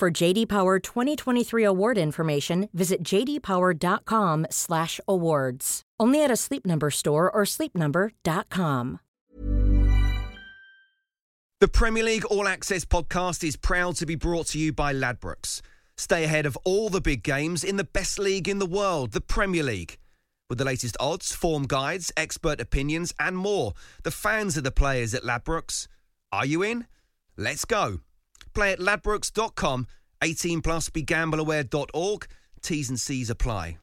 For JD Power 2023 award information, visit jdpower.com/awards. Only at a Sleep Number store or sleepnumber.com. The Premier League All Access podcast is proud to be brought to you by Ladbrokes. Stay ahead of all the big games in the best league in the world, the Premier League. With the latest odds, form guides, expert opinions, and more, the fans are the players at Ladbrokes. Are you in? Let's go. Play at ladbrokes.com, 18 plus, begambleaware.org. T's and C's apply.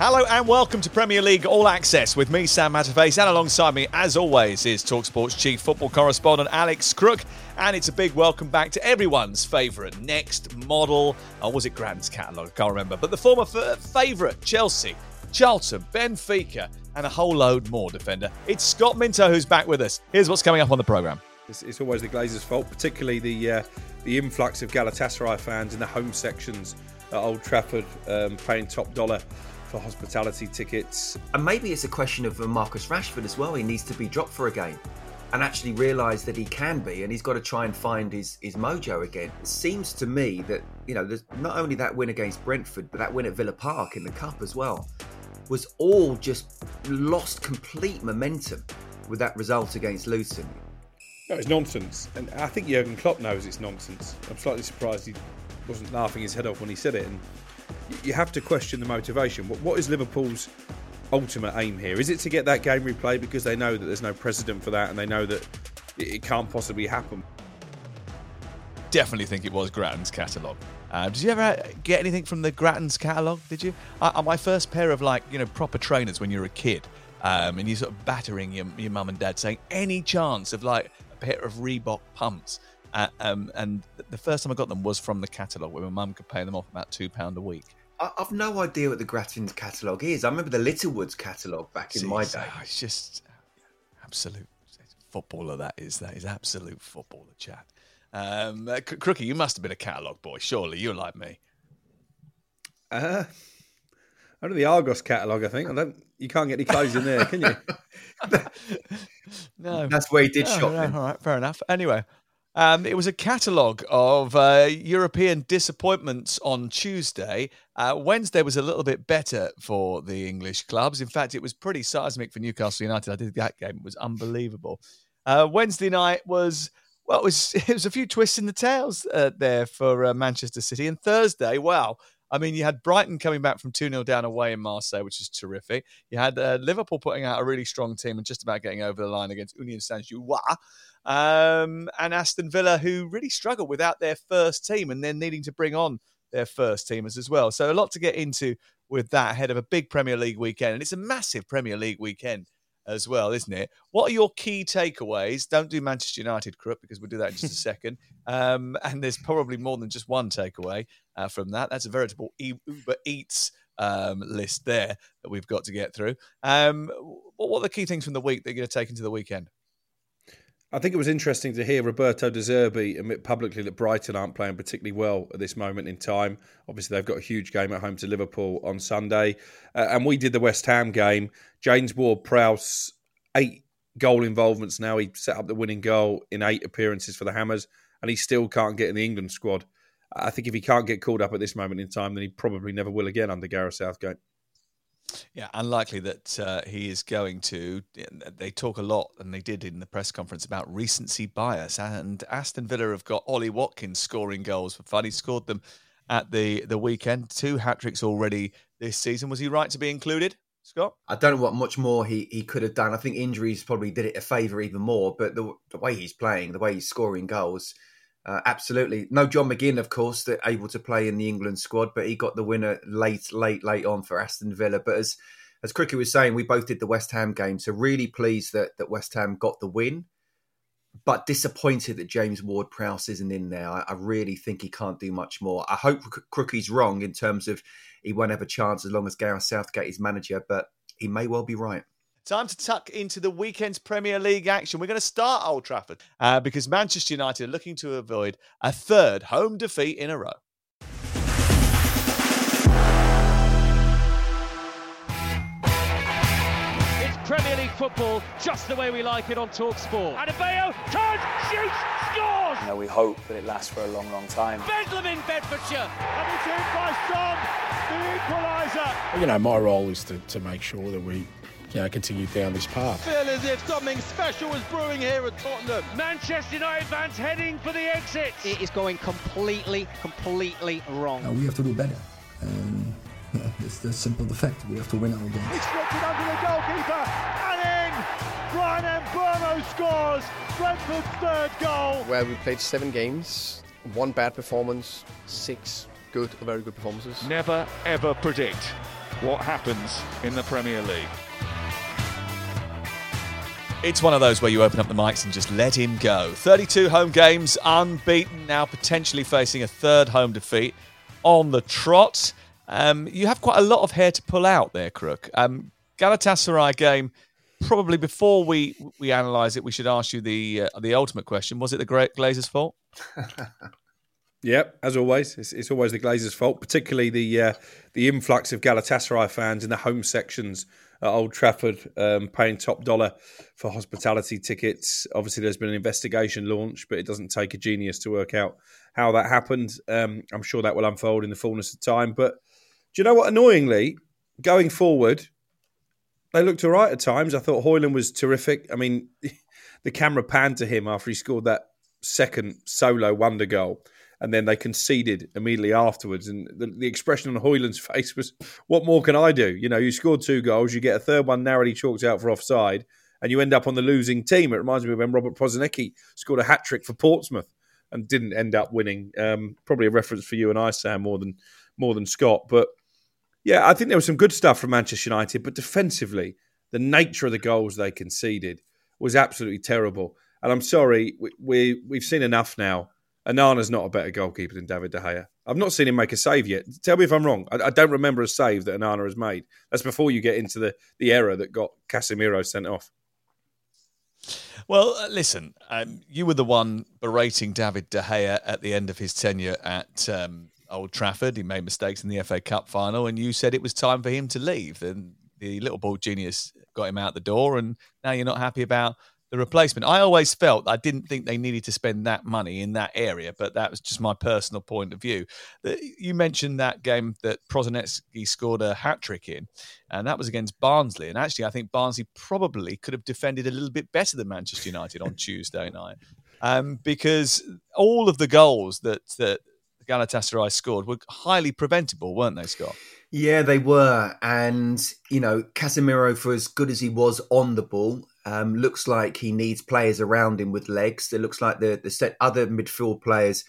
Hello and welcome to Premier League All Access with me, Sam Matterface, and alongside me, as always, is Talksport's chief football correspondent Alex Crook. And it's a big welcome back to everyone's favourite next model. Or was it Grattan's catalogue? I can't remember. But the former f- favourite, Chelsea, Charlton, Benfica, and a whole load more defender. It's Scott Minto who's back with us. Here's what's coming up on the programme. It's, it's always the Glazers' fault, particularly the uh, the influx of Galatasaray fans in the home sections at Old Trafford, um, paying top dollar for hospitality tickets. And maybe it's a question of Marcus Rashford as well. He needs to be dropped for a game and actually realise that he can be, and he's got to try and find his, his mojo again. It seems to me that, you know, there's not only that win against Brentford, but that win at Villa Park in the Cup as well, was all just lost complete momentum with that result against Luton. No, it's nonsense. And I think Jurgen Klopp knows it's nonsense. I'm slightly surprised he wasn't laughing his head off when he said it. And you have to question the motivation. What is Liverpool's ultimate aim here? Is it to get that game replayed because they know that there's no precedent for that and they know that it can't possibly happen? Definitely think it was Grattan's catalogue. Uh, did you ever get anything from the Grattan's catalogue? Did you? Uh, my first pair of like you know proper trainers when you're a kid, um, and you're sort of battering your your mum and dad saying any chance of like a pair of Reebok pumps. Uh, um, and the first time I got them was from the catalogue, where my mum could pay them off about two pound a week. I've no idea what the Grattan's catalogue is. I remember the Littlewoods catalogue back in my day. It's just absolute footballer. That is that is absolute footballer chat. Um, uh, Crookie, you must have been a catalogue boy. Surely you're like me. Uh, under the Argos catalogue, I think. I don't. You can't get any clothes in there, can you? no, that's where he did no, shopping. No, all right, fair enough. Anyway, um, it was a catalogue of uh, European disappointments on Tuesday. Uh, Wednesday was a little bit better for the English clubs. In fact, it was pretty seismic for Newcastle United. I did that game; it was unbelievable. Uh, Wednesday night was well, it was it was a few twists in the tails uh, there for uh, Manchester City, and Thursday, wow. I mean, you had Brighton coming back from 2 0 down away in Marseille, which is terrific. You had uh, Liverpool putting out a really strong team and just about getting over the line against Union Saint Gilloise. Um, and Aston Villa, who really struggled without their first team and then needing to bring on their first teamers as well. So a lot to get into with that ahead of a big Premier League weekend. And it's a massive Premier League weekend as well, isn't it? What are your key takeaways? Don't do Manchester United, Crook, because we'll do that in just a second. Um, and there's probably more than just one takeaway uh, from that. That's a veritable Uber Eats um, list there that we've got to get through. Um, what are the key things from the week that you're going to take into the weekend? I think it was interesting to hear Roberto De Zerbi admit publicly that Brighton aren't playing particularly well at this moment in time. Obviously, they've got a huge game at home to Liverpool on Sunday. Uh, and we did the West Ham game. James Ward Prowse, eight goal involvements now. He set up the winning goal in eight appearances for the Hammers, and he still can't get in the England squad. I think if he can't get called up at this moment in time, then he probably never will again under Gareth Southgate. Yeah, unlikely that uh, he is going to. They talk a lot, and they did in the press conference about recency bias. And Aston Villa have got Ollie Watkins scoring goals for fun. He scored them at the the weekend, two hat tricks already this season. Was he right to be included, Scott? I don't know what much more he, he could have done. I think injuries probably did it a favour even more. But the, the way he's playing, the way he's scoring goals, uh, absolutely. No John McGinn, of course, that able to play in the England squad, but he got the winner late, late, late on for Aston Villa. But as as Crookie was saying, we both did the West Ham game, so really pleased that that West Ham got the win, but disappointed that James Ward-Prowse isn't in there. I, I really think he can't do much more. I hope Crookie's wrong in terms of he won't have a chance as long as Gareth Southgate is manager, but he may well be right. Time to tuck into the weekend's Premier League action. We're going to start Old Trafford uh, because Manchester United are looking to avoid a third home defeat in a row. It's Premier League football just the way we like it on Talk Sport. Adebayo turns, shoots, scores! You know, we hope that it lasts for a long, long time. Bedlam in Bedfordshire. And it's in by Son, the equaliser. You know, my role is to, to make sure that we you know, continue down this path. I feel as if something special is brewing here at Tottenham. Manchester United fans heading for the exit. It is going completely, completely wrong. Uh, we have to do better. Um, yeah, it's the simple the fact. We have to win our game. It's stripped it under the goalkeeper and in. Bryan Mbeumo scores Brentford's third goal. Where we played seven games, one bad performance, six good, very good performances. Never ever predict what happens in the Premier League. It's one of those where you open up the mics and just let him go. 32 home games, unbeaten, now potentially facing a third home defeat on the trot. Um, you have quite a lot of hair to pull out there, Crook. Um, Galatasaray game. Probably before we we analyse it, we should ask you the uh, the ultimate question: Was it the Great Glazers' fault? Yep, as always, it's, it's, always the Glazers' fault, particularly the uh, the influx of Galatasaray fans in the home sections at Old Trafford, um, paying top dollar for hospitality tickets. Obviously, there's been an investigation launched, but it doesn't take a genius to work out how that happened. Um, I'm sure that will unfold in the fullness of time. But do you know what? Annoyingly, going forward, they looked all right at times. I thought Højlund was terrific. I mean, the camera panned to him after he scored that second solo wonder goal, and then they conceded immediately afterwards. And the, the expression on Højlund's face was, "What more can I do?" You know, you scored two goals, you get a third one narrowly chalked out for offside, and you end up on the losing team. It reminds me of when Robert Prosinecki scored a hat trick for Portsmouth and didn't end up winning. Um, probably a reference for you and I, Sam, more than more than Scott, but yeah, I think there was some good stuff from Manchester United, but defensively, the nature of the goals they conceded was absolutely terrible. And I'm sorry, we, we we've seen enough now. Onana's not a better goalkeeper than David De Gea. I've not seen him make a save yet. Tell me if I'm wrong. I, I don't remember a save that Onana has made. That's before you get into the, the error that got Casemiro sent off. Well, uh, listen, um, you were the one berating David De Gea at the end of his tenure at um, Old Trafford. He made mistakes in the FA Cup final, and you said it was time for him to leave. And the little ball genius got him out the door, and now you're not happy about the replacement. I always felt I didn't think they needed to spend that money in that area, but that was just my personal point of view. You mentioned that game that Prosinecki scored a hat trick in, and that was against Barnsley. And actually, I think Barnsley probably could have defended a little bit better than Manchester United on Tuesday night. Um, because all of the goals that, that Galatasaray scored were highly preventable, weren't they, Scott? Yeah, they were. And, you know, Casemiro, for as good as he was on the ball, um, looks like he needs players around him with legs. It looks like the, the other midfield players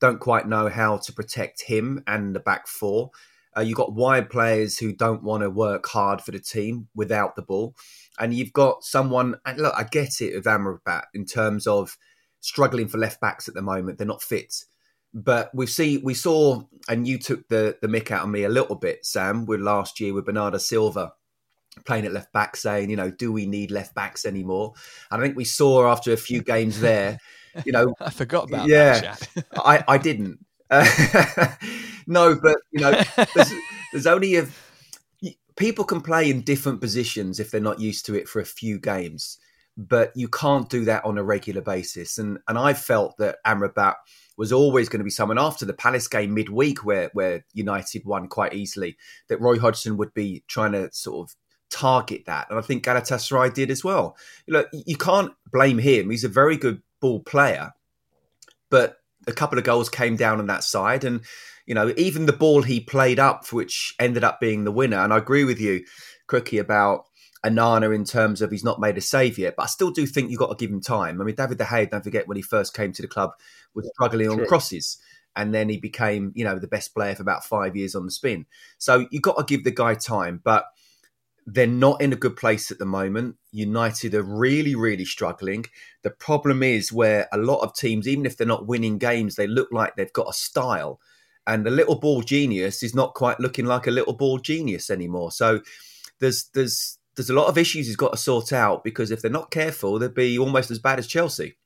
don't quite know how to protect him and the back four. Uh, you've got wide players who don't want to work hard for the team without the ball. And you've got someone, and look, I get it with Amrabat in terms of struggling for left backs at the moment. They're not fit. But we see we saw, and you took the the mick out of me a little bit, Sam, with last year with Bernardo Silva playing at left back, saying, you know, do we need left backs anymore? And I think we saw after a few games there, you know, I forgot about yeah, that. I I didn't. Uh, no, but you know, there's, there's only a people can play in different positions if they're not used to it for a few games, but you can't do that on a regular basis. And and I felt that Amrabat was always going to be someone after the Palace game midweek, where where United won quite easily, that Roy Hodgson would be trying to sort of target that, and I think Galatasaray did as well. Look, you can't blame him; he's a very good ball player, but a couple of goals came down on that side, and you know even the ball he played up, which ended up being the winner. And I agree with you, Crookie, about Onana in terms of he's not made a save yet, but I still do think you've got to give him time. I mean, David De Gea, don't forget when he first came to the club, was struggling on crosses. And then he became, you know, the best player for about five years on the spin. So you've got to give the guy time. But they're not in a good place at the moment. United are really, really struggling. The problem is where a lot of teams, even if they're not winning games, they look like they've got a style. And the little ball genius is not quite looking like a little ball genius anymore. So there's there's there's a lot of issues he's got to sort out because if they're not careful, they'll be almost as bad as Chelsea.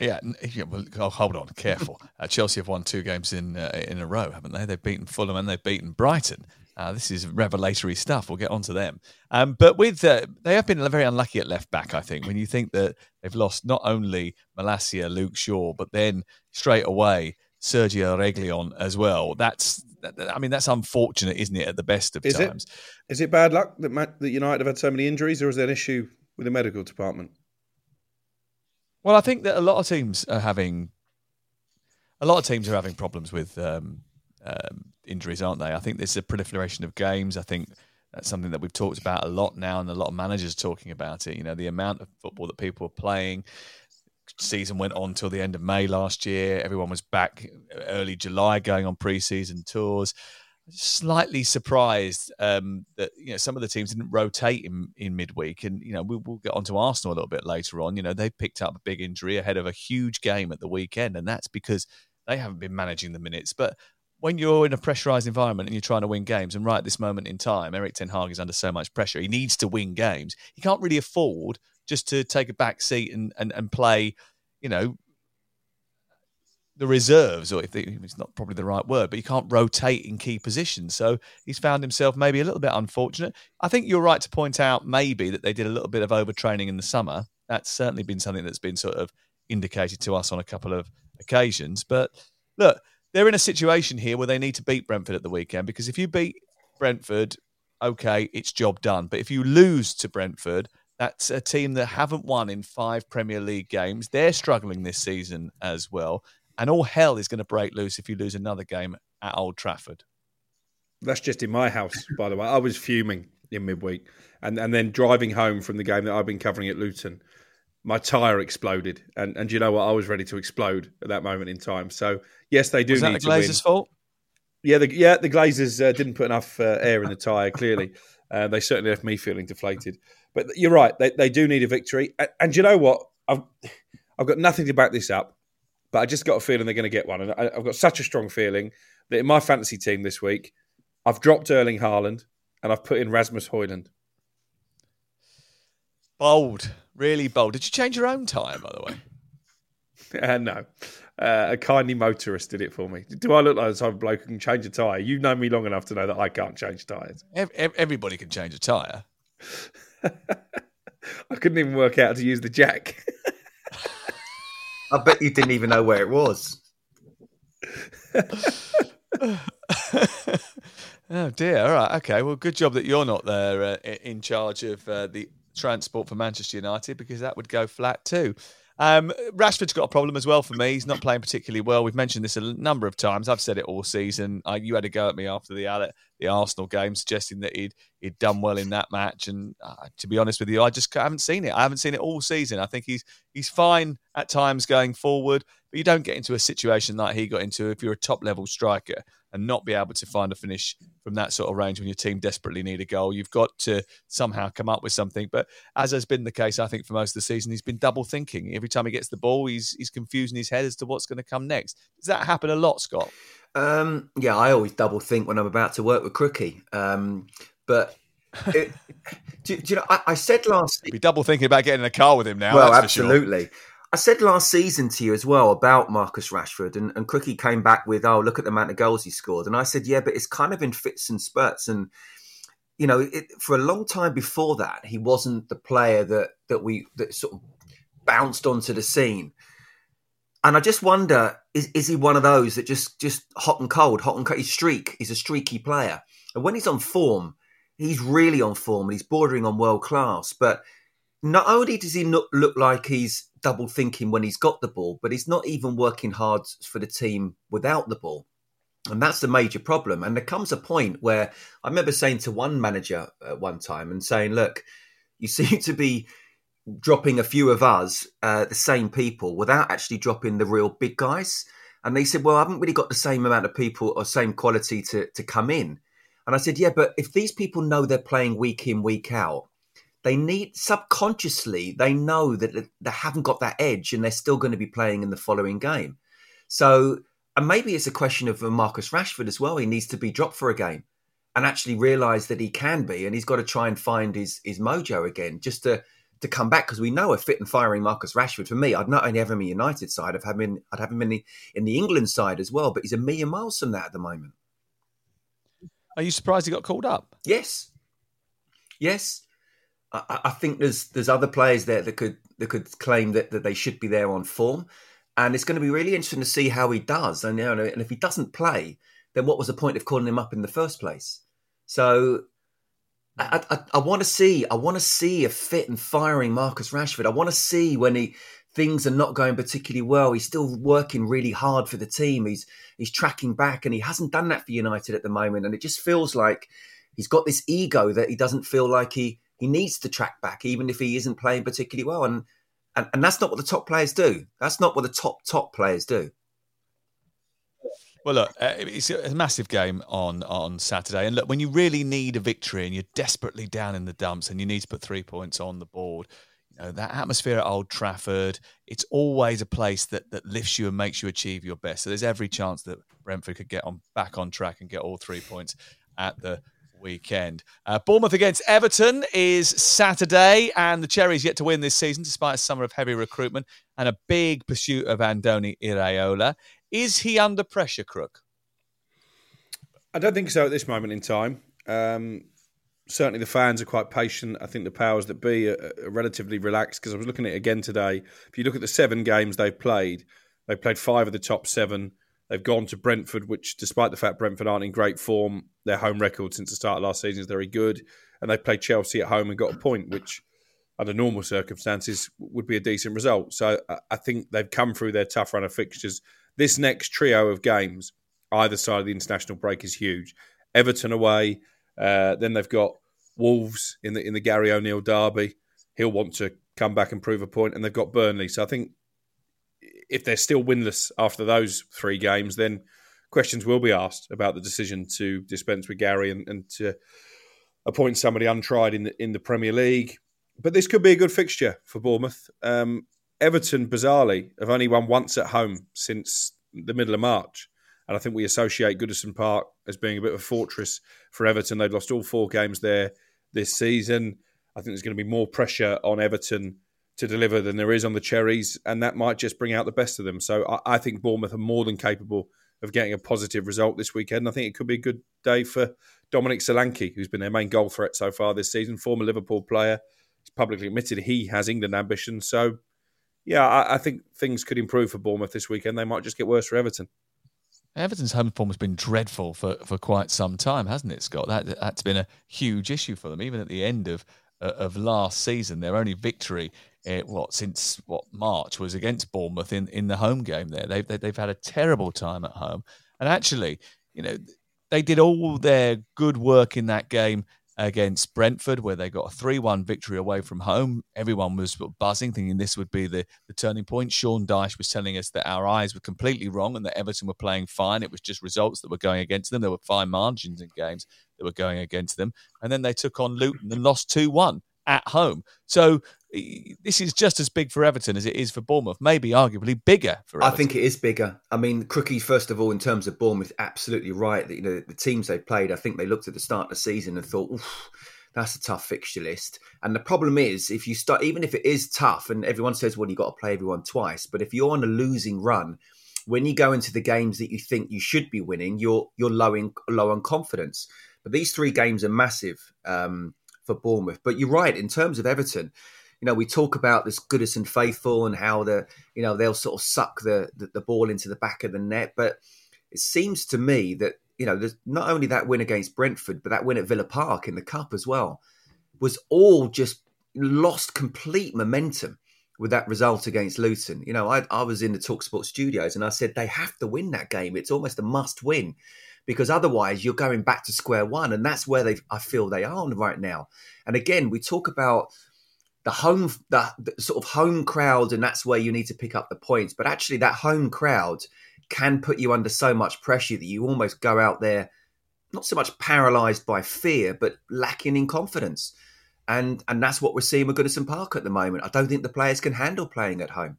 Yeah, yeah well, oh, hold on, careful. Uh, Chelsea have won two games in uh, in a row, haven't they? They've beaten Fulham and they've beaten Brighton. Uh, this is revelatory stuff. We'll get on to them. Um, but with uh, they have been very unlucky at left back. I think when you think that they've lost not only Malacia, Luke Shaw, but then straight away Sergio Reguilon as well. That's I mean that's unfortunate, isn't it? At the best of is times. It, is it bad luck that that United have had so many injuries, or is there an issue with the medical department? Well, I think that a lot of teams are having a lot of teams are having problems with um, um, injuries, aren't they? I think there's a proliferation of games. I think that's something that we've talked about a lot now, and a lot of managers talking about it. You know, the amount of football that people are playing. Season went on till the end of May last year. Everyone was back early July, going on pre-season tours. Slightly surprised um, that you know some of the teams didn't rotate in, in midweek, and you know we, will get onto Arsenal a little bit later on. You know they picked up a big injury ahead of a huge game at the weekend, and that's because they haven't been managing the minutes. But when you're in a pressurized environment and you're trying to win games, and right at this moment in time, Erik Ten Hag is under so much pressure. He needs to win games. He can't really afford just to take a back seat and, and, and play, you know, the reserves, or if it's not probably the right word, but he can't rotate in key positions. So he's found himself maybe a little bit unfortunate. I think you're right to point out maybe that they did a little bit of overtraining in the summer. That's certainly been something that's been sort of indicated to us on a couple of occasions. But look, they're in a situation here where they need to beat Brentford at the weekend because if you beat Brentford, okay, it's job done. But if you lose to Brentford, that's a team that haven't won in five Premier League games. They're struggling this season as well. And all hell is going to break loose if you lose another game at Old Trafford. That's just in my house, by the way. I was fuming in midweek. And, and then driving home from the game that I've been covering at Luton my tire exploded, and and you know what? I was ready to explode at that moment in time. So yes, they do was need that the Glazers' fault. Yeah, the, yeah, the Glazers uh, didn't put enough uh, air in the tire. Clearly, uh, they certainly left me feeling deflated. But you're right; they, they do need a victory. And, and you know what? I've I've got nothing to back this up, but I just got a feeling they're going to get one. And I, I've got such a strong feeling that in my fantasy team this week, I've dropped Erling Haaland and I've put in Rasmus Højlund. Bold, really bold. Did you change your own tyre, by the way? Uh, no. Uh, a kindly motorist did it for me. Do I look like the type of bloke who can change a tyre? You've known me long enough to know that I can't change tyres. Everybody can change a tyre. I couldn't even work out how to use the jack. I bet you didn't even know where it was. oh dear. All right. Okay. Well, good job that you're not there uh, in charge of uh, the transport for Manchester United because that would go flat too. Um, Rashford's got a problem as well for me. He's not playing particularly well. We've mentioned this a number of times. I've said it all season. I, you had a go at me after the the Arsenal game, suggesting that he'd he'd done well in that match. And uh, to be honest with you, I just haven't seen it. I haven't seen it all season. I think he's he's fine at times going forward, but you don't get into a situation like he got into if you're a top level striker and not be able to find a finish from that sort of range when your team desperately need a goal. You've got to somehow come up with something. But as has been the case, I think for most of the season, he's been double thinking. Every time he gets the ball, he's he's confusing his head as to what's going to come next. Does that happen a lot, Scott? Um, yeah, I always double think when I'm about to work with Crookie. Um, but it, do, do, you know? I, I said last. Week. Be double thinking about getting in a car with him now. Well, absolutely. Sure. I said last season to you as well about Marcus Rashford, and, and Crookie came back with, "Oh, look at the amount of goals he scored," and I said, "Yeah, but it's kind of in fits and spurts." And you know, it, for a long time before that, he wasn't the player that that we that sort of bounced onto the scene. And I just wonder, is is he one of those that just just hot and cold, hot and cold? He's streak. He's a streaky player, and when he's on form, he's really on form, and he's bordering on world class. But not only does he look like he's double thinking when he's got the ball, but he's not even working hard for the team without the ball. And that's the major problem. And there comes a point where I remember saying to one manager at one time and saying, look, you seem to be dropping a few of us, uh, the same people, without actually dropping the real big guys. And they said, well, I haven't really got the same amount of people or same quality to, to come in. And I said, yeah, but if these people know they're playing week in, week out, they need subconsciously, they know that they haven't got that edge and they're still going to be playing in the following game. So, and maybe it's a question of uh, Marcus Rashford as well. He needs to be dropped for a game and actually realize that he can be, and he's got to try and find his his mojo again, just to to come back because we know a fit and firing Marcus Rashford. For me, I'd not only have him in the United side, I'd have him, I'd have him in the in the England side as well. But he's a million miles from that at the moment. Are you surprised he got called up? Yes, yes. I, I think there's there's other players there that could that could claim that, that they should be there on form, and it's going to be really interesting to see how he does. And you know, and if he doesn't play, then what was the point of calling him up in the first place? So I, I, I want to see I want to see a fit and firing Marcus Rashford. I want to see when he things are not going particularly well. He's still working really hard for the team. He's he's tracking back, and he hasn't done that for United at the moment. And it just feels like he's got this ego that he doesn't feel like he he needs to track back, even if he isn't playing particularly well. And and, and that's not what the top players do. That's not what the top top players do. Well, look, uh, it's a massive game on on Saturday, and look, when you really need a victory and you're desperately down in the dumps and you need to put three points on the board, you know that atmosphere at Old Trafford, it's always a place that that lifts you and makes you achieve your best. So there's every chance that Brentford could get on back on track and get all three points at the weekend. Uh, Bournemouth against Everton is Saturday, and the Cherries yet to win this season despite a summer of heavy recruitment and a big pursuit of Andoni Iraola. Is he under pressure, Crook? I don't think so at this moment in time. Um, certainly, the fans are quite patient. I think the powers that be are, are relatively relaxed because I was looking at it again today. If you look at the seven games they've played, they've played five of the top seven. They've gone to Brentford, which, despite the fact Brentford aren't in great form, their home record since the start of last season is very good. And they played Chelsea at home and got a point, which, under normal circumstances, would be a decent result. So I think they've come through their tough run of fixtures this next trio of games, either side of the international break, is huge. Everton away, uh, then they've got Wolves in the in the Gary O'Neill derby. He'll want to come back and prove a point, and they've got Burnley. So I think if they're still winless after those three games, then questions will be asked about the decision to dispense with Gary and, and to appoint somebody untried in the in the Premier League. But this could be a good fixture for Bournemouth. Um, Everton, bizarrely, have only won once at home since the middle of March. And I think we associate Goodison Park as being a bit of a fortress for Everton. They've lost all four games there this season. I think there's going to be more pressure on Everton to deliver than there is on the Cherries, and that might just bring out the best of them. So I, I think Bournemouth are more than capable of getting a positive result this weekend. I think it could be a good day for Dominic Solanke, who's been their main goal threat so far this season, former Liverpool player. He's publicly admitted he has England ambitions. So yeah, I, I, think things could improve for Bournemouth this weekend. They might just get worse for Everton. Everton's home form has been dreadful for, for quite some time, hasn't it, Scott? That that's been a huge issue for them. Even at the end of uh, of last season, their only victory, uh, what since what March, was against Bournemouth in, in the home game. There, they've they've had a terrible time at home, and actually, you know, they did all their good work in that game against Brentford, where they got a 3 1 victory away from home. Everyone was buzzing, thinking this would be the, the turning point. Sean Dyche was telling us that our eyes were completely wrong and that Everton were playing fine. It was just results that were going against them. There were fine margins in games that were going against them. And then they took on Luton and lost 2 1 at home. So this is just as big for Everton as it is for Bournemouth, maybe arguably bigger for Everton. I think it is bigger. I mean, Crookie, first of all, in terms of Bournemouth, absolutely right. That, you know, the teams they played, I think they looked at the start of the season and thought, that's a tough fixture list. And the problem is, if you start, even if it is tough, and everyone says, well, you've got to play everyone twice, but if you're on a losing run, when you go into the games that you think you should be winning, you're you're low in low on confidence. But these three games are massive um, for Bournemouth. But you're right in terms of Everton you know, we talk about this Goodison faithful and how the, you know, they'll sort of suck the, the, the ball into the back of the net. But it seems to me that you know, there's not only that win against Brentford, but that win at Villa Park in the cup as well was all just lost complete momentum with that result against Luton. You know, I, I was in the Talksport studios and I said they have to win that game. It's almost a must win because otherwise you're going back to square one, and that's where they I feel they are right now. And again, we talk about the home the, the, sort of home crowd and that's where you need to pick up the points but actually that home crowd can put you under so much pressure that you almost go out there not so much paralysed by fear, but lacking in confidence. And and that's what we're seeing with Goodison Park at the moment. I don't think the players can handle playing at home.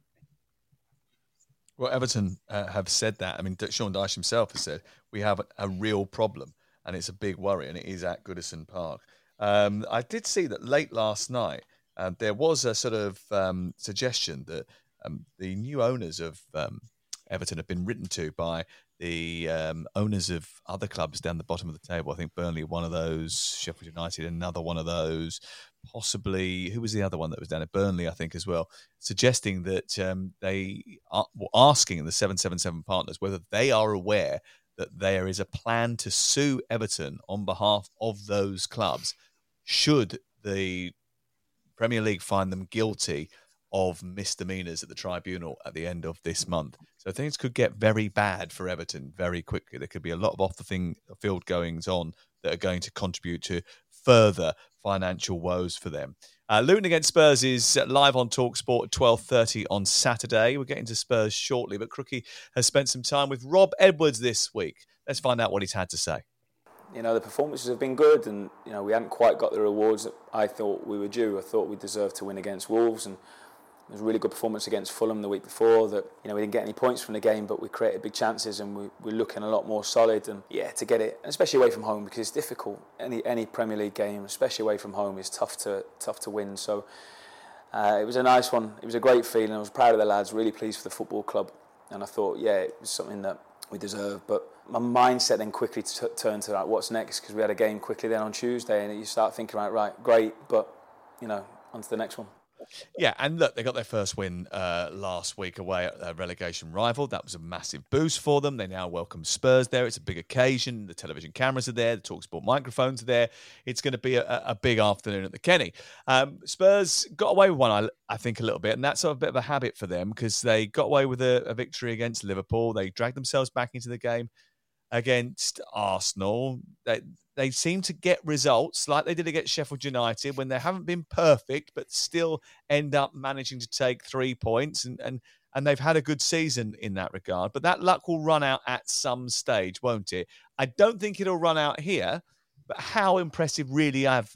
Well, Everton uh, have said that. I mean, Sean Dyche himself has said we have a, real problem, and it's a big worry, and it is at Goodison Park. Um, I did see that late last night. Uh, there was a sort of um, suggestion that um, the new owners of um, Everton have been written to by the um, owners of other clubs down the bottom of the table. I think Burnley, one of those, Sheffield United, another one of those, possibly who was the other one that was down at Burnley, I think as well, suggesting that um, they are well, asking the seven seven seven partners whether they are aware that there is a plan to sue Everton on behalf of those clubs should the Premier League find them guilty of misdemeanors at the tribunal at the end of this month. So things could get very bad for Everton very quickly. There could be a lot of off the thing, field goings on that are going to contribute to further financial woes for them. Uh, Luton against Spurs is live on Talksport at 12.30 on Saturday. We're getting to Spurs shortly, but Crookie has spent some time with Rob Edwards this week. Let's find out what he's had to say. You know, the performances have been good and, you know, we hadn't quite got the rewards that I thought we were due. I thought we deserved to win against Wolves and it was a really good performance against Fulham the week before. That you know we didn't get any points from the game, but we created big chances and we, we're looking a lot more solid. And yeah, to get it, especially away from home, because it's difficult. Any any Premier League game, especially away from home, is tough to tough to win. So uh, it was a nice one. It was a great feeling. I was proud of the lads. Really pleased for the football club. And I thought, yeah, it was something that we deserve. But my mindset then quickly t- turned to like, what's next? Because we had a game quickly then on Tuesday, and you start thinking, right, right, great, but you know, on to the next one. Yeah, and look, they got their first win uh, last week away at a relegation rival. That was a massive boost for them. They now welcome Spurs there. It's a big occasion. The television cameras are there. The Talksport microphones are there. It's going to be a, a big afternoon at the Kenny. Um, Spurs got away with one, I, I, think, a little bit, and that's sort of a bit of a habit for them because they got away with a, a victory against Liverpool. They dragged themselves back into the game against Arsenal. They, they seem to get results like they did against Sheffield United when they haven't been perfect, but still end up managing to take three points and, and and they've had a good season in that regard. But that luck will run out at some stage, won't it? I don't think it'll run out here, but how impressive really have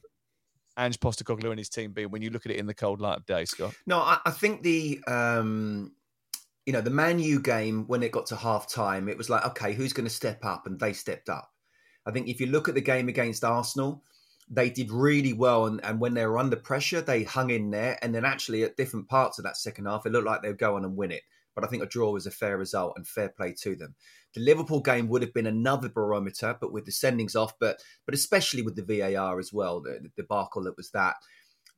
Ange Postecoglou and his team been when you look at it in the cold light of day, Scott? No, I, I think the um, you know the Man U game when it got to half time, it was like okay, who's going to step up, and they stepped up. I think if you look at the game against Arsenal, they did really well. And, and when they were under pressure, they hung in there. And then actually at different parts of that second half, it looked like they'd go on and win it. But I think a draw was a fair result and fair play to them. The Liverpool game would have been another barometer, but with the sendings off, but but especially with the VAR as well, the, the debacle that was that.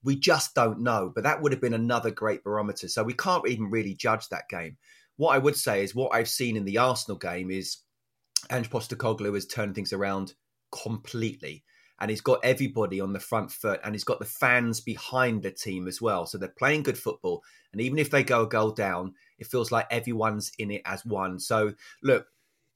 We just don't know, but that would have been another great barometer. So we can't even really judge that game. What I would say is what I've seen in the Arsenal game is Ange Postecoglou has turned things around completely. And he's got everybody on the front foot and he's got the fans behind the team as well. So they're playing good football. And even if they go a goal down, it feels like everyone's in it as one. So look,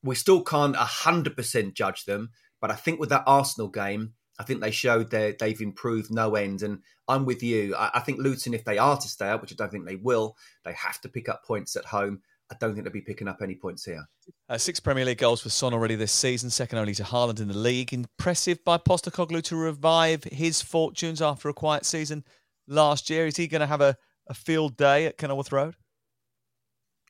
we still can't 100% judge them. But I think with that Arsenal game, I think they showed that they've improved no end. And I'm with you. I, I think Luton, if they are to stay up, which I don't think they will, they have to pick up points at home. I don't think they'll be picking up any points here. Uh, six Premier League goals for Son already this season, second only to Haaland in the league. Impressive by Postecoglou to revive his fortunes after a quiet season last year. Is he going to have a, a field day at Kenilworth Road?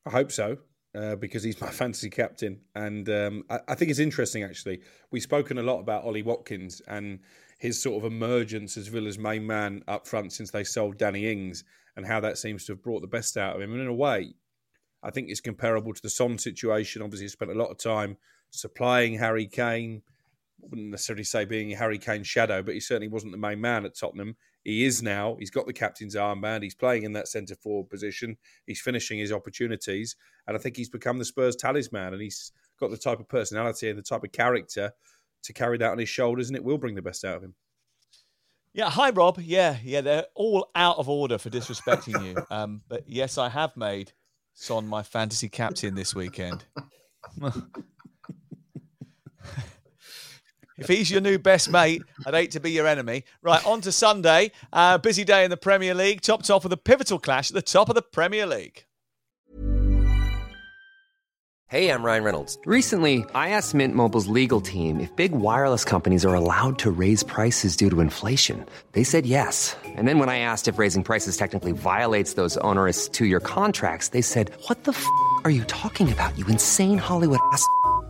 I hope so. Uh, because he's my fantasy captain, and um, I, I, think it's interesting. Actually, we've spoken a lot about Ollie Watkins and his sort of emergence as Villa's main man up front since they sold Danny Ings, and how that seems to have brought the best out of him. And in a way, I think it's comparable to the Son situation. Obviously, he spent a lot of time supplying Harry Kane. Wouldn't necessarily say being Harry Kane's shadow, but he certainly wasn't the main man at Tottenham. He is now. He's got the captain's armband. He's playing in that centre forward position. He's finishing his opportunities, and I think he's become the Spurs talisman. And he's got the type of personality and the type of character to carry that on his shoulders, and it will bring the best out of him. Yeah, hi Rob. Yeah, yeah, they're all out of order for disrespecting you. Um, but yes, I have made Son my fantasy captain this weekend. if he's your new best mate, I'd hate to be your enemy. Right, on to Sunday. Uh, busy day in the Premier League, topped off with a pivotal clash at the top of the Premier League. Hey, I'm Ryan Reynolds. Recently, I asked Mint Mobile's legal team if big wireless companies are allowed to raise prices due to inflation. They said yes. And then when I asked if raising prices technically violates those onerous two year contracts, they said, What the f are you talking about, you insane Hollywood ass?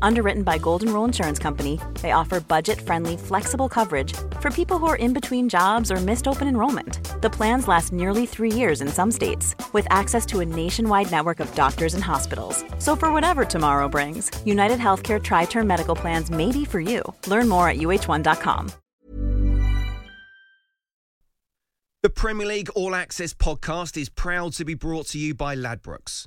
Underwritten by Golden Rule Insurance Company, they offer budget friendly, flexible coverage for people who are in between jobs or missed open enrollment. The plans last nearly three years in some states, with access to a nationwide network of doctors and hospitals. So, for whatever tomorrow brings, United Healthcare Tri Term Medical Plans may be for you. Learn more at uh1.com. The Premier League All Access podcast is proud to be brought to you by Ladbrokes.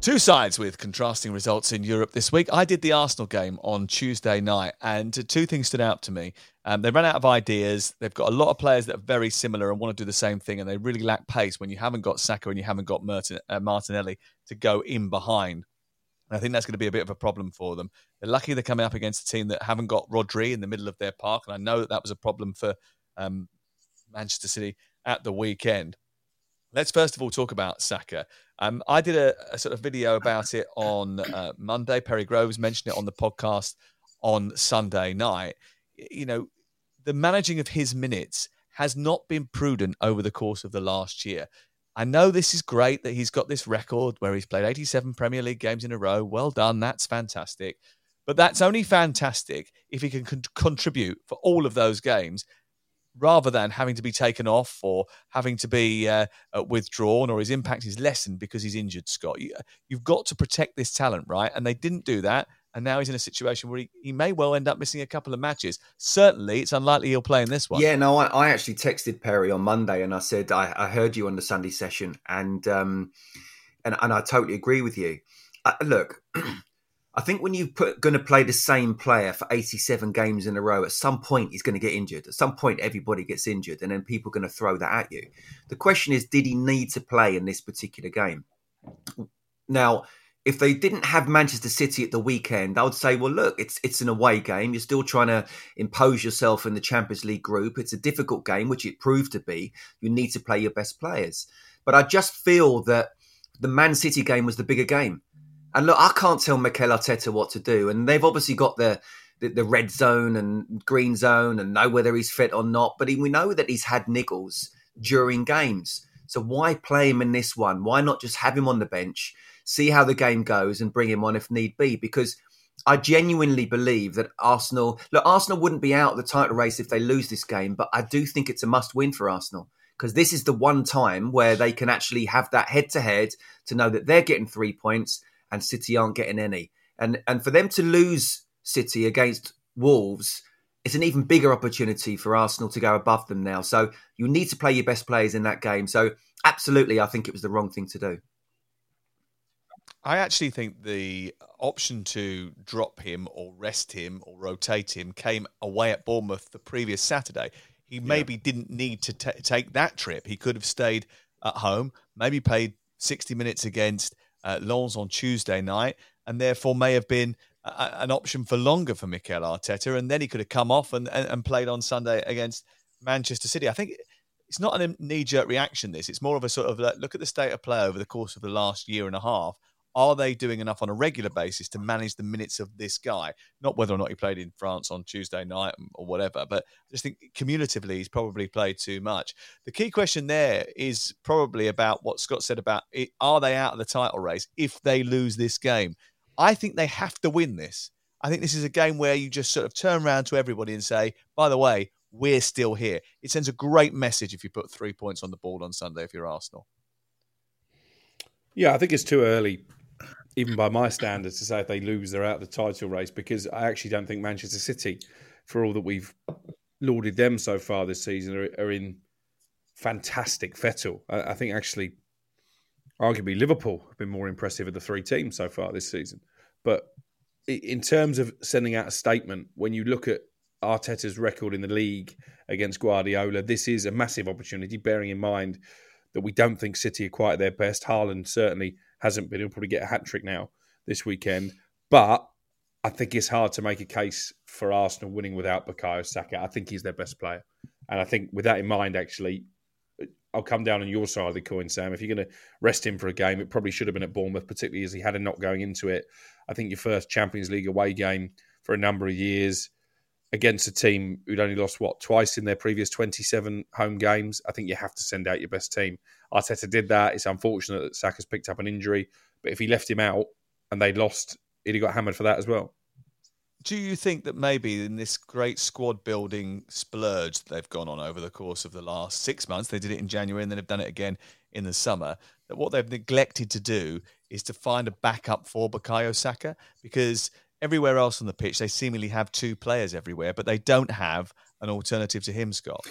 Two sides with contrasting results in Europe this week. I did the Arsenal game on Tuesday night, and two things stood out to me. Um, they ran out of ideas. They've got a lot of players that are very similar and want to do the same thing, and they really lack pace when you haven't got Saka and you haven't got Martin, uh, Martinelli to go in behind. And I think that's going to be a bit of a problem for them. They're lucky they're coming up against a team that haven't got Rodri in the middle of their park, and I know that that was a problem for um, Manchester City at the weekend. Let's first of all talk about Saka. Um, I did a, a, sort of video about it on uh, Monday. Perry Groves mentioned it on the podcast on Sunday night. You know, the managing of his minutes has not been prudent over the course of the last year. I know this is great that he's got this record where he's played 87 Premier League games in a row. Well done. That's fantastic. But that's only fantastic if he can con- contribute for all of those games rather than having to be taken off or having to be uh, uh, withdrawn or his impact is lessened because he's injured, Scott. You, have got to protect this talent, right? And they didn't do that. And now he's in a situation where he, he may well end up missing a couple of matches. Certainly, it's unlikely he'll play in this one. Yeah, no, I, I actually texted Perry on Monday and I said, I, I heard you on the Sunday session and, um, and, and I totally agree with you. Uh, look, I think when you're going to play the same player for 87 games in a row, at some point he's going to get injured. At some point, everybody gets injured, and then people are going to throw that at you. The question is, did he need to play in this particular game? Now, if they didn't have Manchester City at the weekend, I would say, well, look, it's it's an away game. You're still trying to impose yourself in the Champions League group. It's a difficult game, which it proved to be. You need to play your best players. But I just feel that the Man City game was the bigger game and look, I can't tell Mikel Arteta what to do. And they've obviously got the, the, red zone and green zone and know whether he's fit or not. But he, we know that he's had niggles during games. So why play him in this one? Why not just have him on the bench, see how the game goes, and bring him on if need be? Because I genuinely believe that Arsenal look, Arsenal wouldn't be out of the title race if they lose this game, but I do think it's a must win for Arsenal because this is the one time where they can actually have that head to head to know that they're getting three points and City aren't getting any. And and for them to lose City against Wolves, it's an even bigger opportunity for Arsenal to go above them now. So you need to play your best players in that game. So absolutely, I think it was the wrong thing to do. I actually think the option to drop him or rest him or rotate him came away at Bournemouth the previous Saturday. He maybe yeah. didn't need to t- take that trip. He could have stayed at home, maybe played 60 minutes against uh, Lens on Tuesday night, and therefore may have been a, an option for longer for Mikel Arteta. And then he could have come off and, and, and played on Sunday against Manchester City. I think it's not a knee jerk reaction, this. It's more of a sort of look at the state of play over the course of the last year and a half are they doing enough on a regular basis to manage the minutes of this guy? Not whether or not he played in France on Tuesday night or whatever, but I just think cumulatively he's probably played too much. The key question there is probably about what Scott said about it, are they out of the title race if they lose this game? I think they have to win this. I think this is a game where you just sort of turn around to everybody and say, by the way, we're still here. It sends a great message if you put three points on the board on Sunday if you're Arsenal. Yeah, I think it's too early, even by my standards, to say if they lose, they're out of the title race because I actually don't think Manchester City, for all that we've lauded them so far this season, are, are in fantastic fettle. I, I, think actually, arguably, Liverpool have been more impressive of the three teams so far this season. But in terms of sending out a statement, when you look at Arteta's record in the league against Guardiola, this is a massive opportunity, bearing in mind that we don't think City are quite at their best. Haaland certainly hasn't been. He'll probably get a hat trick now this weekend. But I think it's hard to make a case for Arsenal winning without Bukayo Saka. I think he's their best player. And I think with that in mind, actually, I'll come down on your side of the coin, Sam. If you're going to rest him for a game, it probably should have been at Bournemouth, particularly as he had a knock going into it. I think your first Champions League away game for a number of years against a team who'd only lost what twice in their previous 27 home games. I think you have to send out your best team. Arteta did that. It's unfortunate that Saka's picked up an injury, but if he left him out and they lost, he'd have got hammered for that as well. Do you think that maybe in this great squad building splurge that they've gone on over the course of the last six months, they did it in January and then have done it again in the summer, that what they've neglected to do is to find a backup for Bukayo Saka? Because everywhere else on the pitch, they seemingly have two players everywhere, but they don't have an alternative to him, Scott.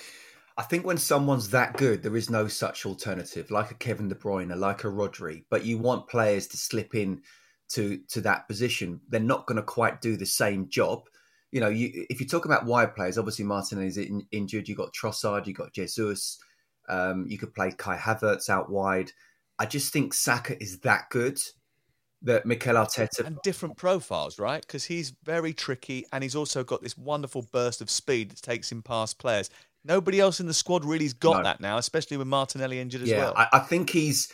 I think when someone's that good, there is no such alternative, like a Kevin De Bruyne, like a Rodri. But you want players to slip in to to that position. They're not going to quite do the same job. You know, you, if you talk about wide players, obviously Martinelli is in, injured. You got Trossard, you got Jesus. Um, you could play Kai Havertz out wide. I just think Saka is that good that Mikel Arteta and different profiles, right? Because he's very tricky, and he's also got this wonderful burst of speed that takes him past players. Nobody else in the squad really's got no. that now, especially with Martinelli injured as yeah, well. I, I think he's,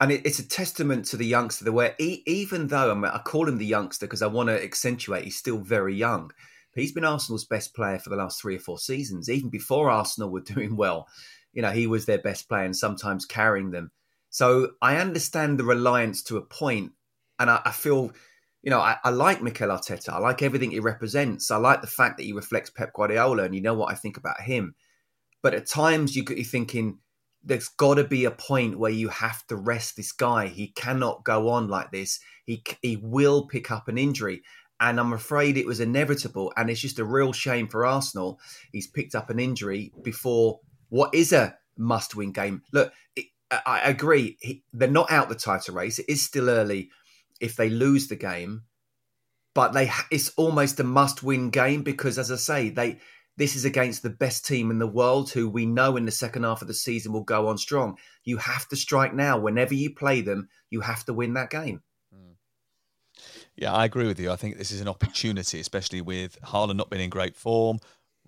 and it, it's a testament to the youngster. The way, he, even though I, mean, I call him the youngster because I want to accentuate, he's still very young. But he's been Arsenal's best player for the last three or four seasons. Even before Arsenal were doing well, you know, he was their best player and sometimes carrying them. So I understand the reliance to a point, and I, I feel, you know, I, I, like Mikel Arteta. I like everything he represents. I like the fact that he reflects Pep Guardiola, and you know what I think about him. But at times you, you're thinking there's got to be a point where you have to rest this guy. He cannot go on like this. He he will pick up an injury, and I'm afraid it was inevitable. And it's just a real shame for Arsenal. He's picked up an injury before what is a must-win game. Look, it, I agree. He, they're not out the title race. It is still early. If they lose the game, but they it's almost a must-win game because, as I say, they this is against the best team in the world, who we know in the second half of the season will go on strong. You have to strike now. Whenever you play them, you have to win that game. Hmm. Yeah, I agree with you. I think this is an opportunity, especially with Haaland not being in great form,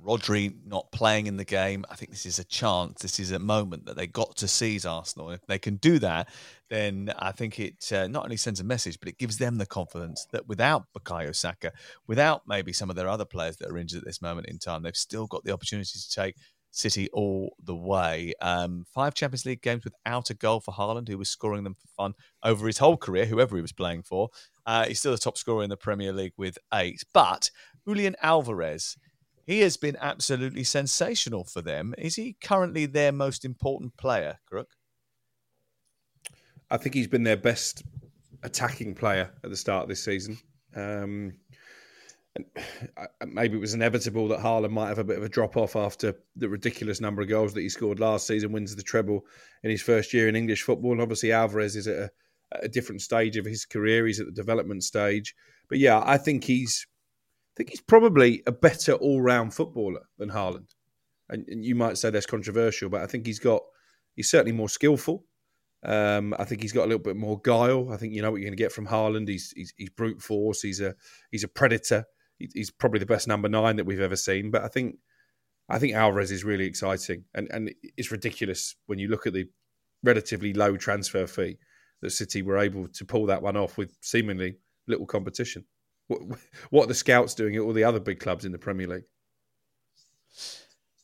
Rodri not playing in the game, I think this is a chance. This is a moment that they got to seize Arsenal. If they can do that, then I think it uh, not only sends a message, but it gives them the confidence that without Bukayo Saka, without maybe some of their other players that are injured at this moment in time, they've still got the opportunity to take City all the way. Um, five Champions League games without a goal for Haaland, who was scoring them for fun over his whole career, whoever he was playing for. Uh, he's still the top scorer in the Premier League with eight. But Julian Alvarez he has been absolutely sensational for them. Is he currently their most important player, Crook? I think he's been their best attacking player at the start of this season. Um, maybe it was inevitable that Haaland might have a bit of a drop off after the ridiculous number of goals that he scored last season, wins the treble in his first year in English football. And obviously, Alvarez is at a, at a different stage of his career. He's at the development stage. But yeah, I think he's I think he's probably a better all round footballer than Haaland. And, and, you might say that's controversial, but I think he's got, he's certainly more skillful. Um, I think he's got a little bit more guile. I think you know what you're going to get from Haaland. He's, he's, he's brute force. He's a he's a predator. He's probably the best number nine that we've ever seen. But I think I think Alvarez is really exciting, and and it's ridiculous when you look at the relatively low transfer fee that City were able to pull that one off with seemingly little competition. What, are the scouts doing at all the other big clubs in the Premier League?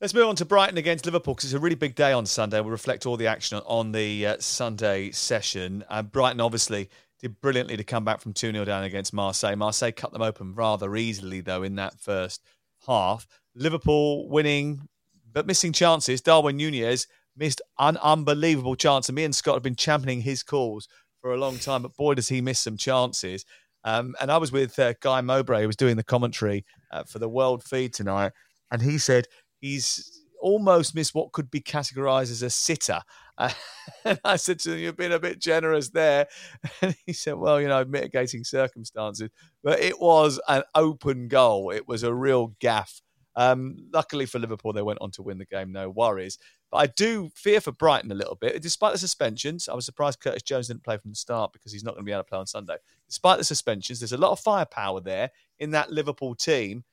Let's move on to Brighton against Liverpool because it's a really big day on Sunday. We'll reflect all the action on the uh, Sunday session. Uh, Brighton obviously did brilliantly to come back from 2 0 down against Marseille. Marseille cut them open rather easily, though, in that first half. Liverpool winning, but missing chances. Darwin Nunez missed an unbelievable chance, and me and Scott have been championing his calls for a long time. But boy, does he miss some chances. Um, and I was with uh, Guy Mowbray, who was doing the commentary uh, for the World Feed tonight, and he said he's almost missed what could be categorized as a sitter. Uh, and I said to him, You've been a bit generous there. And he said, Well, you know, mitigating circumstances. But it was an open goal, it was a real gaff. Um, luckily for Liverpool, they went on to win the game, no worries. But I do fear for Brighton a little bit. Despite the suspensions, I was surprised Curtis Jones didn't play from the start because he's not going to be able to play on Sunday. Despite the suspensions, there's a lot of firepower there in that Liverpool team.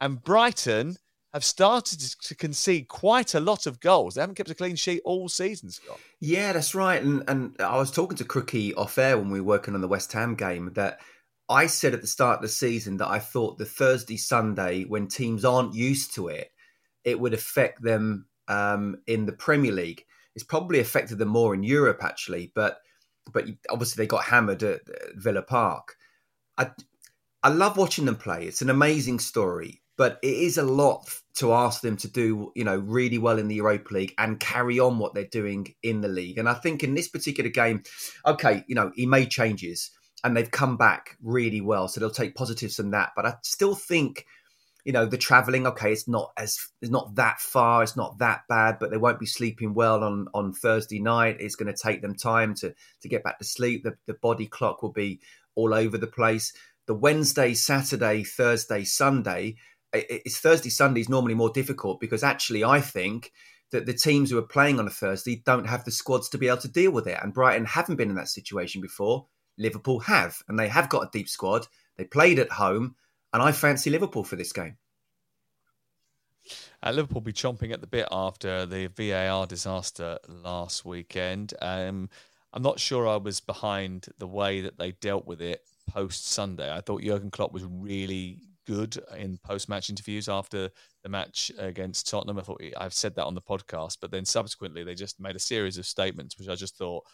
And Brighton have started to concede quite a lot of goals. They haven't kept a clean sheet all season, Scott. Yeah, that's right. And and I was talking to Crookie off air when we were working on the West Ham game that I said at the start of the season that I thought the Thursday Sunday when teams aren't used to it, it would affect them um, in the Premier League. It's probably affected them more in Europe actually, but but obviously they got hammered at Villa Park. I I love watching them play. It's an amazing story but it is a lot to ask them to do, you know, really well in the Europa League and carry on what they're doing in the league. And I think in this particular game, okay, you know, he made changes and they've come back really well, so they'll take positives from that. But I still think, you know, the travelling, okay, it's not as it's not that far, it's not that bad, but they won't be sleeping well on on Thursday night. It's going to take them time to to get back to sleep. The the body clock will be all over the place. The Wednesday, Saturday, Thursday, Sunday it's Thursday, Sunday is normally more difficult because actually I think that the teams who are playing on a Thursday don't have the squads to be able to deal with it. And Brighton haven't been in that situation before. Liverpool have, and they have got a deep squad. They played at home, and I fancy Liverpool for this game. Uh, Liverpool be chomping at the bit after the VAR disaster last weekend. Um, I'm not sure I was behind the way that they dealt with it post Sunday. I thought Jurgen Klopp was really good in post-match interviews after the match against Tottenham. I thought I've said that on the podcast, but then subsequently they just made a series of statements, which I just thought,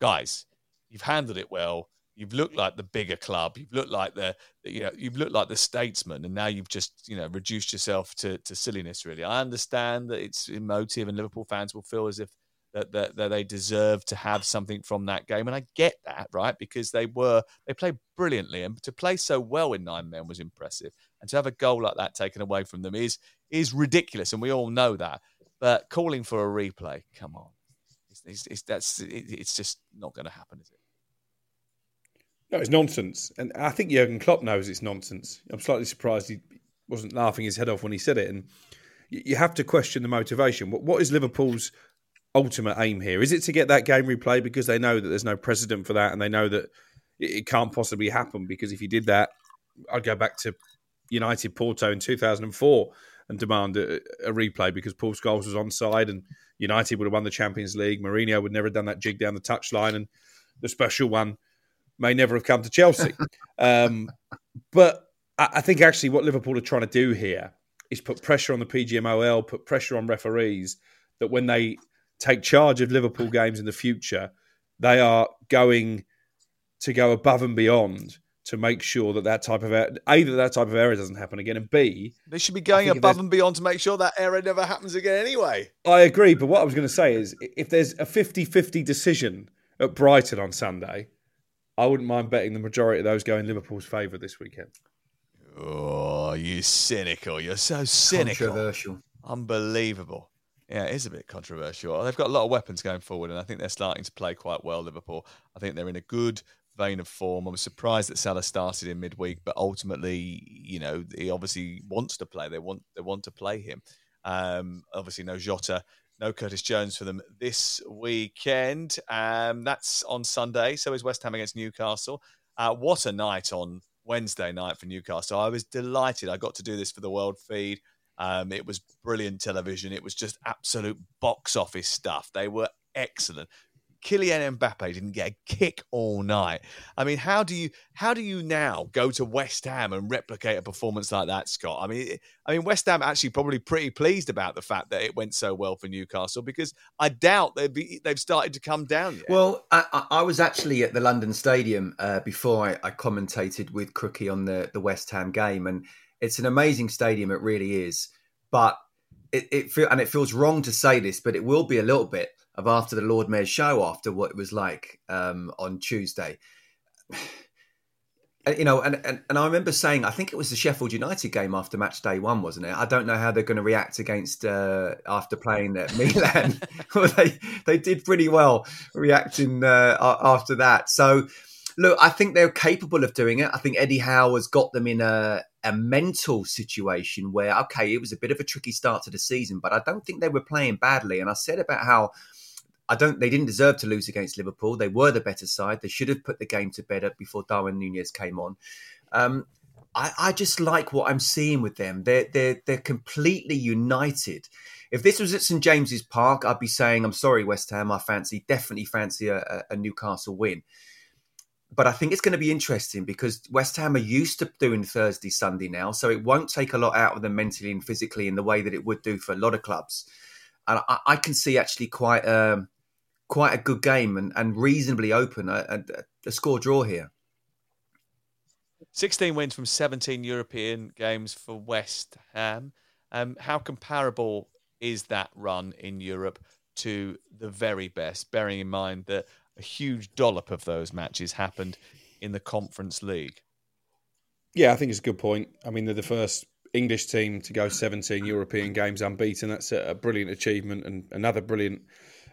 guys, you've handled it well. You've looked like the bigger club. You've looked like the, you know, you've looked like the statesman, and now you've just, you know, reduced yourself to, to silliness. Really, I understand that it's emotive, and Liverpool fans will feel as if that, that, that they deserve to have something from that game. And I get that, right? Because they were, they played brilliantly. And to play so well in nine men was impressive. And to have a goal like that taken away from them is, is ridiculous. And we all know that. But calling for a replay, come on. It's, it's, that's, it, it's just not going to happen, is it? No, it's nonsense. And I think Jurgen Klopp knows it's nonsense. I'm slightly surprised he wasn't laughing his head off when he said it. And you have to question the motivation. What What is Liverpool's ultimate aim here? Is it to get that game replay because they know that there's no precedent for that and they know that it, can't possibly happen? Because if you did that, I'd go back to United Porto in 2004 and demand a, a replay because Paul Scholes was onside and United would have won the Champions League. Mourinho would never have done that jig down the touchline and the special one may never have come to Chelsea. um, but I, I think actually what Liverpool are trying to do here is put pressure on the PGMOL, put pressure on referees that when they take charge of Liverpool games in the future, they are going to go above and beyond to make sure that that type of error, a that that type of error doesn't happen again, and b they should be going above and beyond to make sure that error never happens again anyway. I agree, but what I was going to say is if there's a 50-50 decision at Brighton on Sunday, I wouldn't mind betting the majority of those go in Liverpool's favour this weekend. Oh, you cynical! You're so cynical. Controversial. Unbelievable. Yeah, it is a bit controversial. They've got a lot of weapons going forward, and I think they're starting to play quite well. Liverpool. I think they're in a good vein of form. I was surprised that Salah started in midweek, but ultimately, you know, he obviously wants to play. They want they want to play him. Um, obviously, no Jota, no Curtis Jones for them this weekend. Um, that's on Sunday. So is West Ham against Newcastle. Uh, what a night on Wednesday night for Newcastle. I was delighted. I got to do this for the World Feed. Um, it was brilliant television. It was just absolute box office stuff. They were excellent. Kylian Mbappe didn't get a kick all night. I mean, how do you how do you now go to West Ham and replicate a performance like that, Scott? I mean, I mean, West Ham actually probably pretty pleased about the fact that it went so well for Newcastle because I doubt they've they've started to come down yet. Well, I, I was actually at the London Stadium uh, before I, I commentated with Crookie on the the West Ham game, and it's an amazing stadium. It really is. but it, it feel, and it feels wrong to say this, but it will be a little bit of after the Lord Mayor's show after what it was like um, on Tuesday. you know, and, and, and I remember saying, I think it was the Sheffield United game after match day one, wasn't it? I don't know how they're going to react against uh, after playing at Milan. well, they they did pretty well reacting uh, after that. So, look, I think they're capable of doing it. I think Eddie Howe has got them in a a mental situation where, okay, it was a bit of a tricky start to the season, but I don't think they were playing badly. And I said about how I don't. They didn't deserve to lose against Liverpool. They were the better side. They should have put the game to bed before Darwin Nunez came on. Um, I, I, just like what I'm seeing with them. They're they're they're completely united. If this was at St James's Park, I'd be saying, "I'm sorry, West Ham. I fancy definitely fancy a, a Newcastle win." But I think it's going to be interesting because West Ham are used to doing Thursday, Sunday now, so it won't take a lot out of them mentally and physically in the way that it would do for a lot of clubs. And I, I can see actually quite um, quite a good game and, and reasonably open, a, a, a score draw here. 16 wins from 17 European games for West Ham. Um, how comparable is that run in Europe to the very best, bearing in mind that a huge dollop of those matches happened in the Conference League? Yeah, I think it's a good point. I mean, they're the first English team to go 17 European games unbeaten. That's a, brilliant achievement and another brilliant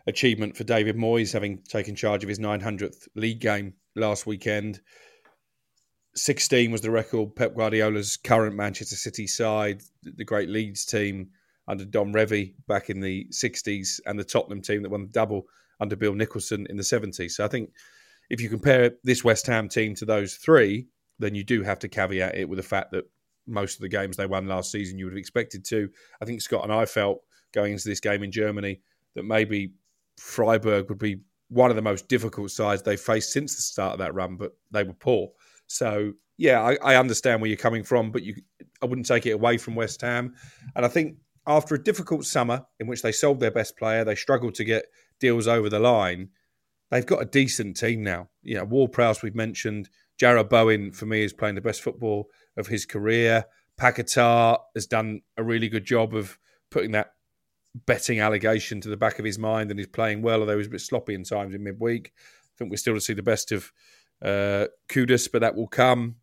achievement for David Moyes, having taken charge of his 900th league game last weekend. 16 was the record Pep Guardiola's current Manchester City side, the great Leeds team under Don Revie back in the 60s, and the Tottenham team that won the double under Bill Nicholson in the 70s. So I think if you compare this West Ham team to those three, then you do have to caveat it with the fact that most of the games they won last season you would have expected to. I think Scott and I felt going into this game in Germany that maybe Freiburg would be one of the most difficult sides they've faced since the start of that run, but they were poor. So yeah, I, I, understand where you're coming from, but you, I wouldn't take it away from West Ham. And I think after a difficult summer in which they sold their best player, they struggled to get deals over the line. They've got a decent team now. You know, Ward-Prowse we've mentioned. Jarrod Bowen for me is playing the best football of his career. Paquetá has done a really good job of putting that betting allegation to the back of his mind and he's playing well, although he's a bit sloppy in times in midweek. I think we're still to see the best of uh, Kudus, but that will come.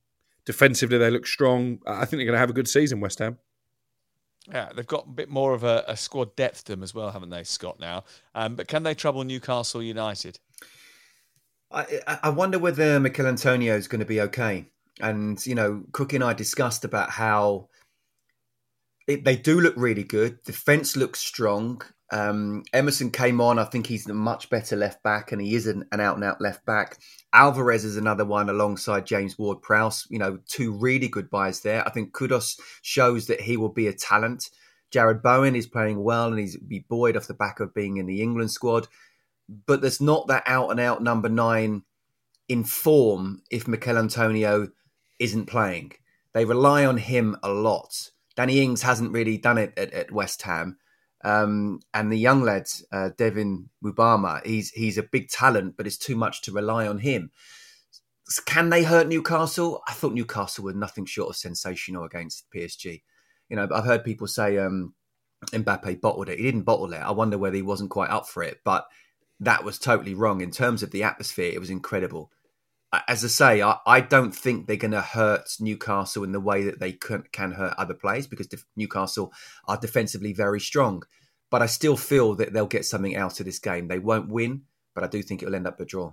Defensively, they look strong. I think they're going to have a good season, West Ham. Yeah, they've got a bit more of a, a squad depth to them as well, haven't they, Scott? Now, um, but can they trouble Newcastle United? I, I wonder whether Michail Antonio is going to be okay. And you know, Crookie and I discussed about how it, they do look really good. Defense looks strong. Um, Emerson came on. I think he's a much better left back, and he is an, an out and out left back. Alvarez is another one alongside James Ward Prowse. You know, two really good buys there. I think Kudus shows that he will be a talent. Jarrod Bowen is playing well, and he's be buoyed off the back of being in the England squad. But there's not that out and out number nine in form if Michail Antonio isn't playing. They rely on him a lot. Danny Ings hasn't really done it at, at West Ham. Um, and the young lad, uh, Divin Mubama, he's he's a big talent, but it's too much to rely on him. Can they hurt Newcastle? I thought Newcastle were nothing short of sensational against PSG. You know, I've heard people say um, Mbappe bottled it. He didn't bottle it. I wonder whether he wasn't quite up for it, but that was totally wrong in terms of the atmosphere. It was incredible as I say, I, I don't think they're going to hurt Newcastle in the way that they can, can hurt other players because Newcastle are defensively very strong. But I still feel that they'll get something out of this game. They won't win, but I do think it'll end up a draw.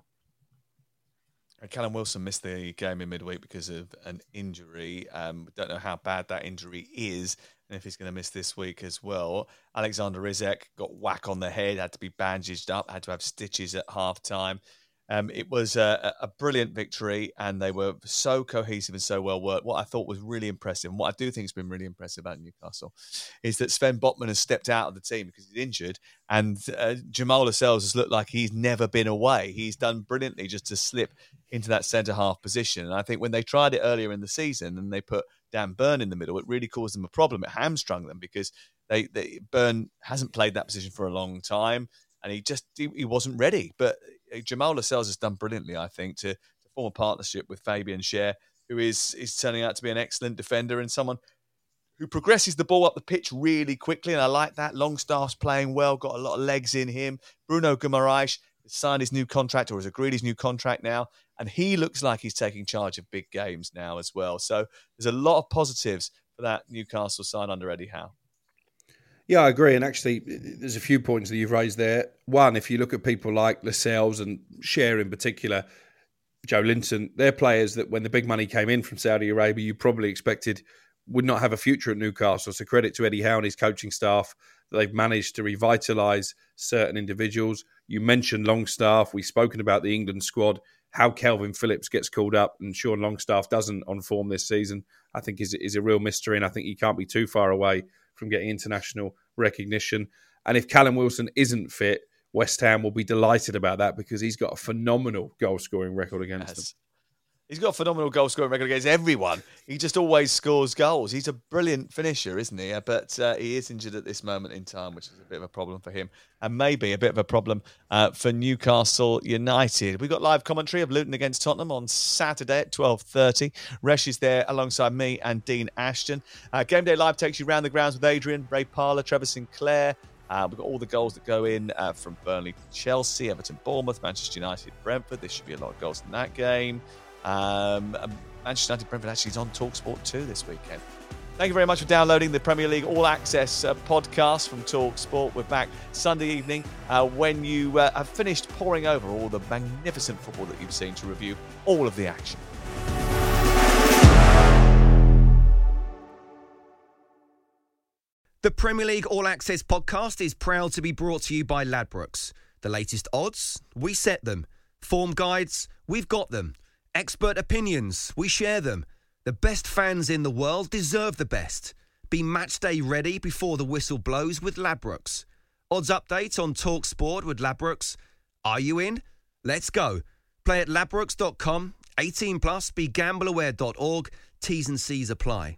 Callum Wilson missed the game in midweek because of an injury. Um, don't know how bad that injury is and if he's going to miss this week as well. Alexander Isak got whack on the head, had to be bandaged up, had to have stitches at half time. Um, it was a, a, brilliant victory, and they were so cohesive and so well worked. What I thought was really impressive, and what I do think has been really impressive about Newcastle, is that Sven Botman has stepped out of the team because he's injured, and uh, Jamal Lascelles has looked like he's never been away. He's done brilliantly just to slip into that centre half position. And I think when they tried it earlier in the season and they put Dan Burn in the middle, it really caused them a problem. It hamstrung them because they, they Burn hasn't played that position for a long time and he just he, he wasn't ready. But Uh, Jamal Lascelles has done brilliantly, I think, to, to form a partnership with Fabian Schär, who is is turning out to be an excellent defender and someone who progresses the ball up the pitch really quickly, and I like that. Longstaff's playing well, got a lot of legs in him. Bruno Guimaraes signed his new contract or has agreed his new contract now, and he looks like he's taking charge of big games now as well. So there's a lot of positives for that Newcastle side under Eddie Howe. Yeah, I agree. And actually, there's a few points that you've raised there. One, if you look at people like Lascelles and Schär in particular, Joelinton, they're players that when the big money came in from Saudi Arabia, you probably expected would not have a future at Newcastle. So credit to Eddie Howe and his coaching staff that they've managed to revitalise certain individuals. You mentioned Longstaff. We've spoken about the England squad. How Kalvin Phillips gets called up and Sean Longstaff doesn't on form this season, I think is is a real mystery, and I think he can't be too far away from getting international recognition. And if Callum Wilson isn't fit, West Ham will be delighted about that because he's got a phenomenal goal scoring record against yes. them. He's got a phenomenal goal scoring record against everyone. He just always scores goals. He's a brilliant finisher, isn't he? But uh, he is injured at this moment in time, which is a bit of a problem for him, and maybe a bit of a problem uh, for Newcastle United. We've got live commentary of Luton against Tottenham on Saturday at twelve thirty. Resh is there alongside me and Dean Ashton. Uh, Game Day Live takes you round the grounds with Adrian, Ray Parlour, Trevor Sinclair. Uh, we've got all the goals that go in uh, from Burnley Chelsea, Everton, Bournemouth, Manchester United, Brentford. There should be a lot of goals in that game. Um, Manchester United Brentford actually is on Talksport 2 this weekend. Thank you very much for downloading the Premier League All Access uh, podcast from Talksport. We're back Sunday evening uh, when you uh, have finished poring over all the magnificent football that you've seen to review all of the action. The Premier League All Access podcast is proud to be brought to you by Ladbrokes. The latest odds, we set them. Form guides, we've got them. Expert opinions, we share them. The best fans in the world deserve the best. Be match day ready before the whistle blows with Ladbrokes. Odds update on Talk Sport with Ladbrokes. Are you in? Let's go. Play at ladbrokes.com, 18 plus. BeGambleAware.org. T's and C's apply.